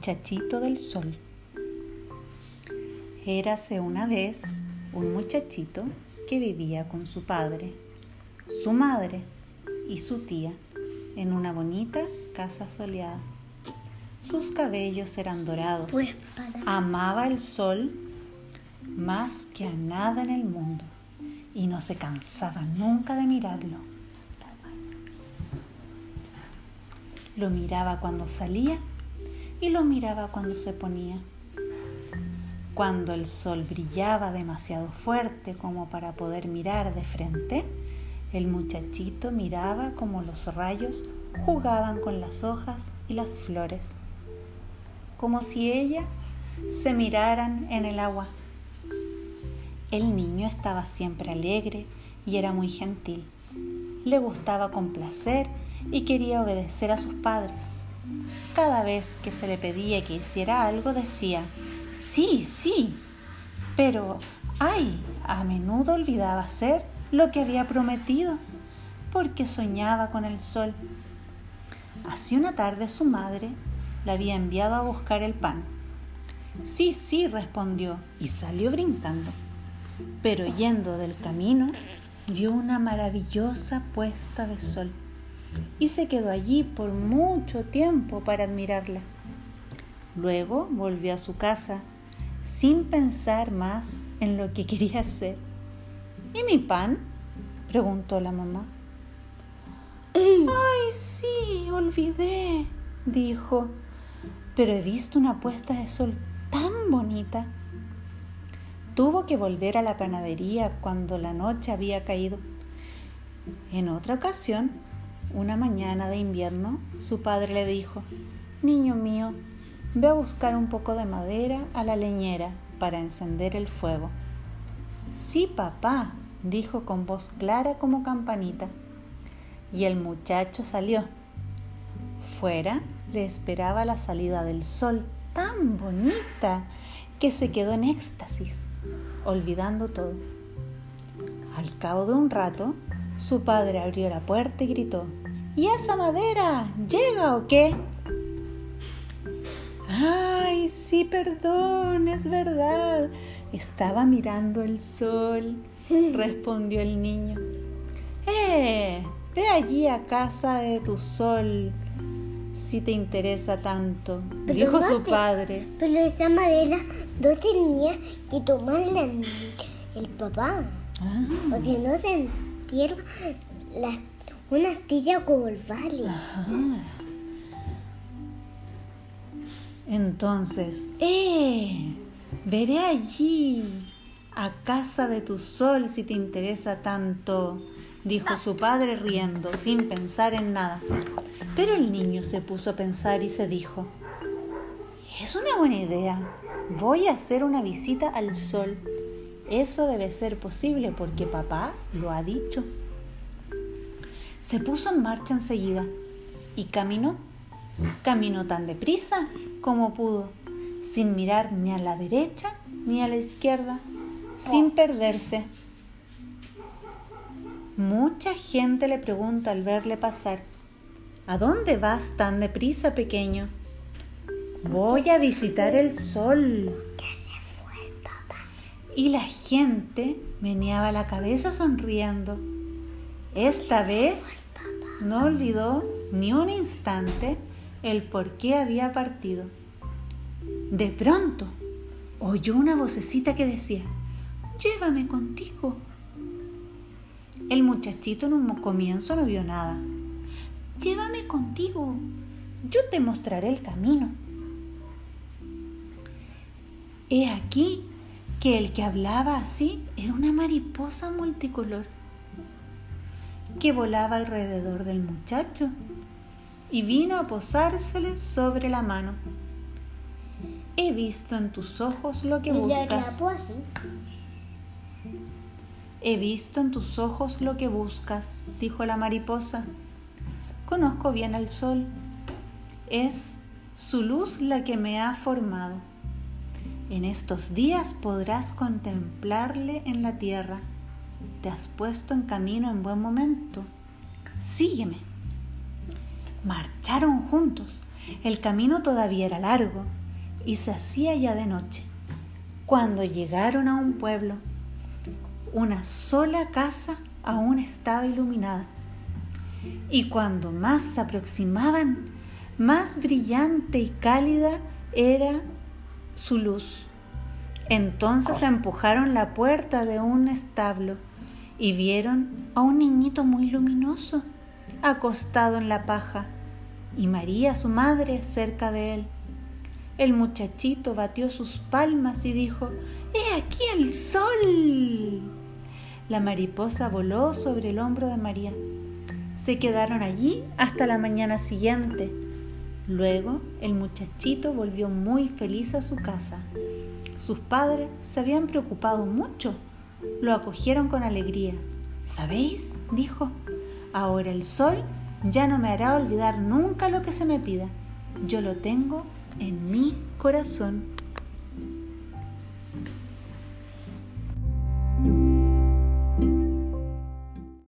muchachito del sol. Érase una vez un muchachito que vivía con su padre, su madre y su tía en una bonita casa soleada. Sus cabellos eran dorados. Pues. Amaba el sol más que a nada en el mundo y no se cansaba nunca de mirarlo. Lo miraba cuando salía y lo miraba cuando se ponía. Cuando el sol brillaba demasiado fuerte como para poder mirar de frente, el muchachito miraba como los rayos jugaban con las hojas y las flores, como si ellas se miraran en el agua. El niño estaba siempre alegre y era muy gentil. Le gustaba complacer y quería obedecer a sus padres. Cada vez que se le pedía que hiciera algo decía, sí, sí, pero, ay, a menudo olvidaba hacer lo que había prometido, porque soñaba con el sol. Así una tarde su madre le había enviado a buscar el pan. Sí, sí, respondió, y salió brincando. Pero yendo del camino, vio una maravillosa puesta de sol y se quedó allí por mucho tiempo para admirarla. Luego volvió a su casa sin pensar más en lo que quería hacer. ¿Y mi pan? preguntó la mamá. Ay, sí, olvidé, dijo, pero he visto una puesta de sol tan bonita. Tuvo que volver a la panadería cuando la noche había caído. En otra ocasión, una mañana de invierno, su padre le dijo, Niño mío, ve a buscar un poco de madera a la leñera para encender el fuego. Sí, papá, dijo con voz clara como campanita. Y el muchacho salió. Fuera le esperaba la salida del sol tan bonita que se quedó en éxtasis, olvidando todo. Al cabo de un rato, su padre abrió la puerta y gritó, ¿Y esa madera? ¿Llega o qué? Ay, sí, perdón, es verdad. Estaba mirando el sol, respondió el niño. Eh, ve allí a casa de tu sol, si te interesa tanto, Pero dijo su padre. Pero esa madera no tenía que tomarla el papá. Ah, O si no se entierra la, una astilla como el. Entonces, ¡eh! Veré allí, a casa de tu sol, si te interesa tanto, dijo su padre riendo, sin pensar en nada. Pero el niño se puso a pensar y se dijo, es una buena idea, voy a hacer una visita al sol. Eso debe ser posible porque papá lo ha dicho. Se puso en marcha enseguida y caminó. Caminó tan deprisa como pudo, sin mirar ni a la derecha ni a la izquierda, sin perderse. Mucha gente le pregunta al verle pasar, ¿A dónde vas tan deprisa, pequeño? Voy a visitar el sol. ¿Qué se fue, papá? Y la gente meneaba la cabeza sonriendo. Esta vez no olvidó ni un instante el por qué había partido. De pronto oyó una vocecita que decía, llévame contigo. El muchachito en un comienzo no vio nada. Llévame contigo, yo te mostraré el camino. He aquí que el que hablaba así era una mariposa multicolor que volaba alrededor del muchacho y vino a posársele sobre la mano. He visto en tus ojos lo que buscas. He visto en tus ojos lo que buscas, dijo la mariposa. Conozco bien al sol. Es su luz la que me ha formado. En estos días podrás contemplarle en la tierra. Te has puesto en camino en buen momento. Sígueme. Marcharon juntos. El camino todavía era largo y se hacía ya de noche. Cuando llegaron a un pueblo, una sola casa aún estaba iluminada. Y cuando más se aproximaban, más brillante y cálida era su luz. Entonces empujaron la puerta de un establo y vieron a un niñito muy luminoso acostado en la paja y María, su madre, cerca de él. El muchachito batió sus palmas y dijo, ¡He aquí el sol! La mariposa voló sobre el hombro de María. Se quedaron allí hasta la mañana siguiente. Luego el muchachito volvió muy feliz a su casa. Sus padres se habían preocupado mucho. Lo acogieron con alegría. ¿Sabéis? dijo. Ahora el sol ya no me hará olvidar nunca lo que se me pida. Yo lo tengo en mi corazón.